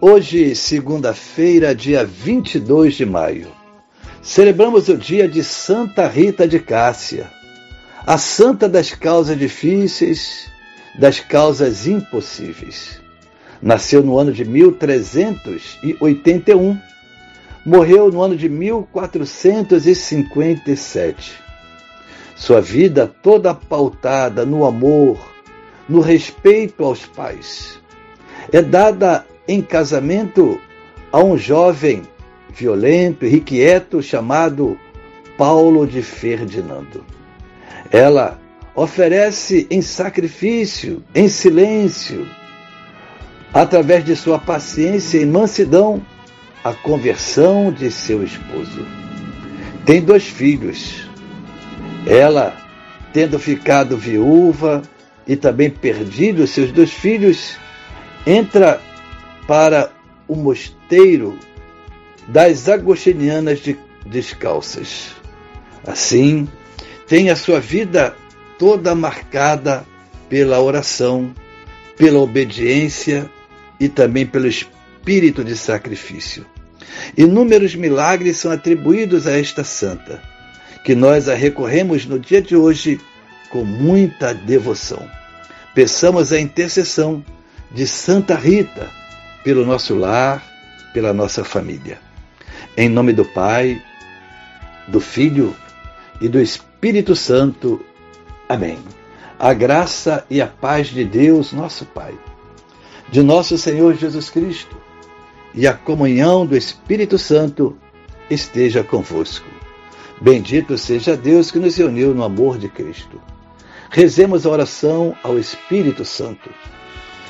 Hoje, segunda-feira, dia 22 de maio, celebramos o dia de Santa Rita de Cássia, a santa das causas difíceis, das causas impossíveis. Nasceu no ano de 1381, morreu no ano de 1457. Sua vida toda pautada no amor, no respeito aos pais. É dada em casamento a um jovem violento, irrequieto, chamado Paulo de Ferdinando. Ela oferece em sacrifício, em silêncio, através de sua paciência e mansidão, a conversão de seu esposo. Tem dois filhos. Ela, tendo ficado viúva e também perdido seus dois filhos, entra para o mosteiro das agostinianas de descalças. Assim, tem a sua vida toda marcada pela oração, pela obediência e também pelo espírito de sacrifício. Inúmeros milagres são atribuídos a esta santa, que nós a recorremos no dia de hoje com muita devoção. Peçamos a intercessão de Santa Rita, pelo nosso lar, pela nossa família. Em nome do Pai, do Filho e do Espírito Santo. Amém. A graça e a paz de Deus, nosso Pai, de nosso Senhor Jesus Cristo e a comunhão do Espírito Santo esteja convosco. Bendito seja Deus que nos reuniu no amor de Cristo. Rezemos a oração ao Espírito Santo.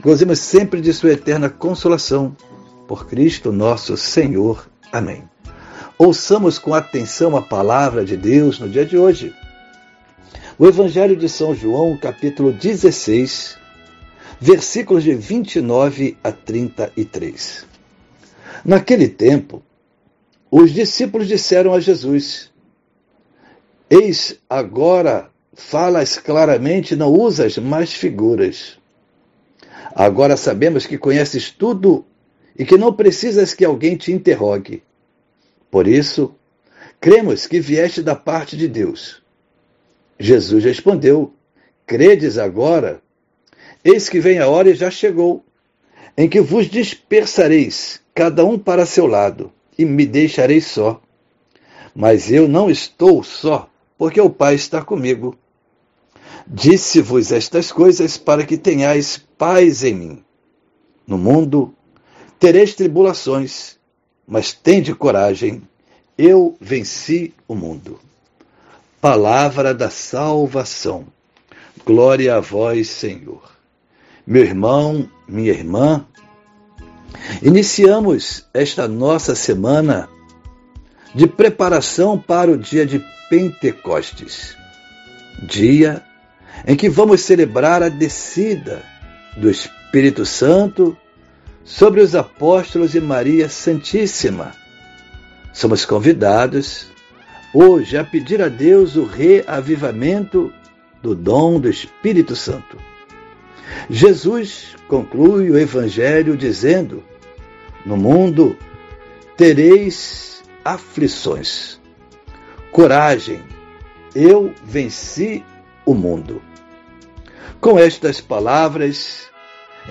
Gozemos sempre de Sua eterna consolação. Por Cristo nosso Senhor. Amém. Ouçamos com atenção a palavra de Deus no dia de hoje. O Evangelho de São João, capítulo 16, versículos de 29 a 33. Naquele tempo, os discípulos disseram a Jesus: Eis agora falas claramente, não usas mais figuras. Agora sabemos que conheces tudo e que não precisas que alguém te interrogue. Por isso, cremos que vieste da parte de Deus. Jesus respondeu: Credes agora? Eis que vem a hora e já chegou, em que vos dispersareis, cada um para seu lado, e me deixareis só. Mas eu não estou só, porque o Pai está comigo. Disse-vos estas coisas para que tenhais paz em mim. No mundo tereis tribulações, mas tende coragem, eu venci o mundo. Palavra da salvação. Glória a vós, Senhor. Meu irmão, minha irmã, iniciamos esta nossa semana de preparação para o dia de Pentecostes, dia em que vamos celebrar a descida do Espírito Santo sobre os apóstolos e Maria Santíssima. Somos convidados hoje a pedir a Deus o reavivamento do dom do Espírito Santo. Jesus conclui o Evangelho dizendo: No mundo tereis aflições. Coragem, eu venci o mundo. Com estas palavras,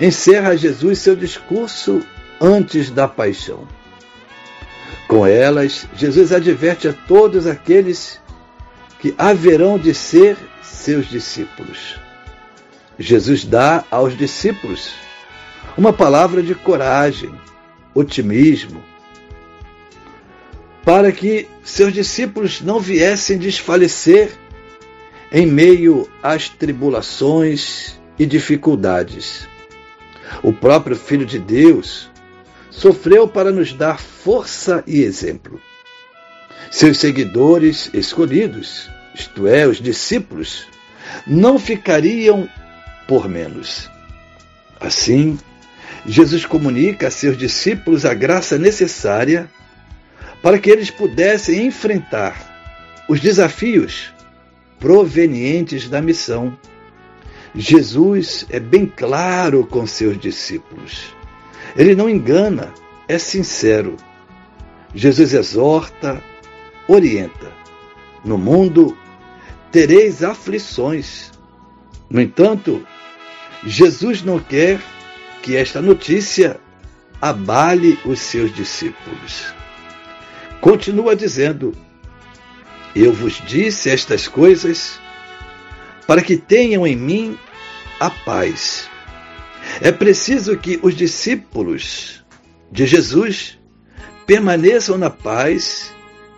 encerra Jesus seu discurso antes da paixão. Com elas, Jesus adverte a todos aqueles que haverão de ser seus discípulos. Jesus dá aos discípulos uma palavra de coragem, otimismo, para que seus discípulos não viessem desfalecer em meio às tribulações e dificuldades. O próprio Filho de Deus sofreu para nos dar força e exemplo. Seus seguidores escolhidos, isto é, os discípulos, não ficariam por menos. Assim, Jesus comunica a seus discípulos a graça necessária para que eles pudessem enfrentar os desafios provenientes da missão. Jesus é bem claro com seus discípulos. Ele não engana, é sincero. Jesus exorta, orienta. No mundo tereis aflições. No entanto, Jesus não quer que esta notícia abale os seus discípulos. Continua dizendo: Eu vos disse estas coisas para que tenham em mim a paz. É preciso que os discípulos de Jesus permaneçam na paz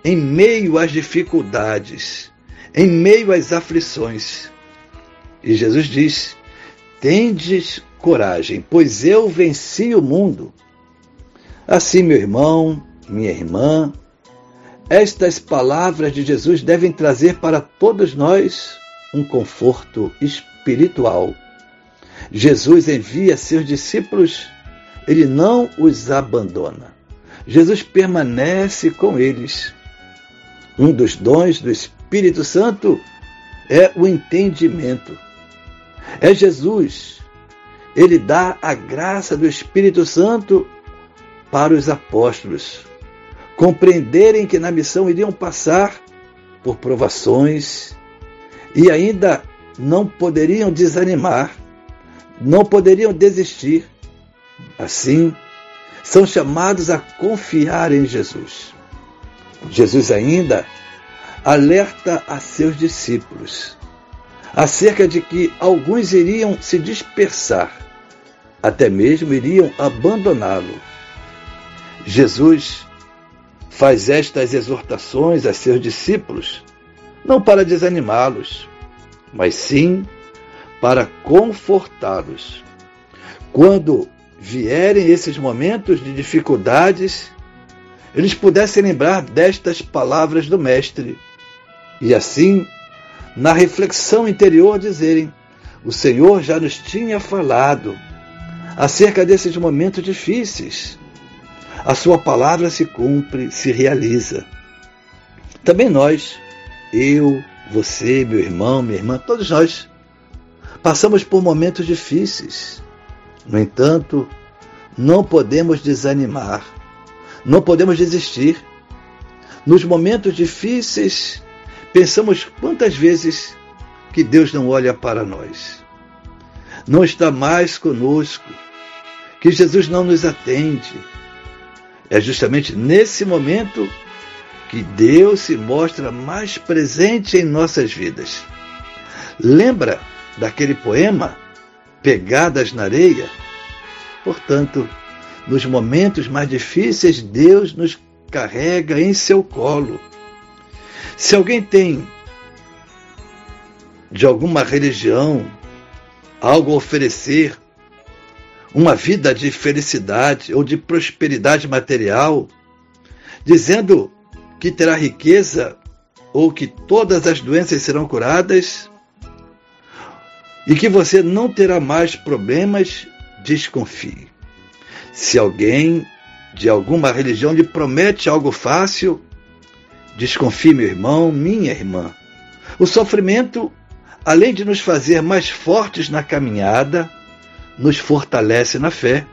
em meio às dificuldades, em meio às aflições. E Jesus diz: Tendes coragem, pois eu venci o mundo. Assim, meu irmão, minha irmã, estas palavras de Jesus devem trazer para todos nós um conforto espiritual. Jesus envia seus discípulos, ele não os abandona. Jesus permanece com eles. Um dos dons do Espírito Santo é o entendimento. É Jesus. Ele dá a graça do Espírito Santo para os apóstolos compreenderem que na missão iriam passar por provações e ainda não poderiam desanimar, não poderiam desistir. Assim, são chamados a confiar em Jesus. Jesus ainda alerta a seus discípulos acerca de que alguns iriam se dispersar, até mesmo iriam abandoná-lo. Jesus faz estas exortações a seus discípulos, não para desanimá-los, mas sim para confortá-los. Quando vierem esses momentos de dificuldades, eles pudessem lembrar destas palavras do Mestre e assim, na reflexão interior, dizerem: O Senhor já nos tinha falado acerca desses momentos difíceis a sua palavra se cumpre, se realiza. Também nós, eu, você, meu irmão, minha irmã, todos nós, passamos por momentos difíceis. No entanto, não podemos desanimar, não podemos desistir. Nos momentos difíceis, pensamos quantas vezes que Deus não olha para nós, não está mais conosco, que Jesus não nos atende é justamente nesse momento que Deus se mostra mais presente em nossas vidas. Lembra daquele poema Pegadas na Areia? Portanto, nos momentos mais difíceis, Deus nos carrega em seu colo. Se alguém tem de alguma religião algo a oferecer uma vida de felicidade ou de prosperidade material, dizendo que terá riqueza ou que todas as doenças serão curadas e que você não terá mais problemas, desconfie. Se alguém de alguma religião lhe promete algo fácil, desconfie, meu irmão, minha irmã. O sofrimento, além de nos fazer mais fortes na caminhada, nos fortalece na fé.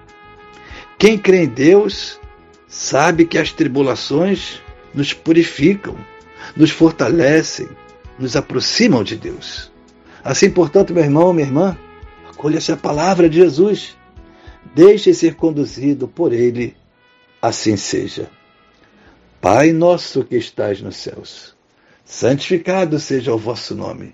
Quem crê em Deus sabe que as tribulações nos purificam, nos fortalecem, nos aproximam de Deus. Assim, portanto, meu irmão, minha irmã, acolha-se a palavra de Jesus. Deixe ser conduzido por Ele, assim seja. Pai nosso que estais nos céus, santificado seja o vosso nome.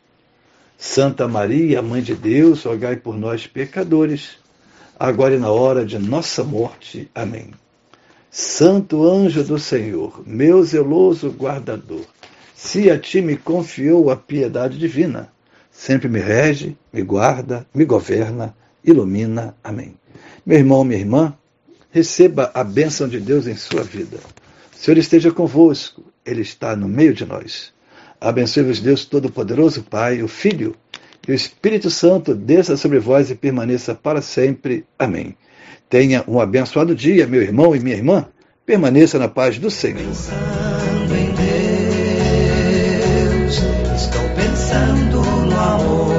Santa Maria, Mãe de Deus, rogai por nós, pecadores, agora e na hora de nossa morte. Amém. Santo anjo do Senhor, meu zeloso guardador, se a ti me confiou a piedade divina, sempre me rege, me guarda, me governa, ilumina. Amém. Meu irmão, minha irmã, receba a bênção de Deus em sua vida. O Senhor esteja convosco, Ele está no meio de nós. Abençoe-vos Deus Todo-Poderoso, Pai, o Filho e o Espírito Santo desça sobre vós e permaneça para sempre. Amém. Tenha um abençoado dia, meu irmão e minha irmã. Permaneça na paz do Senhor. Pensando em Deus, estou pensando no amor.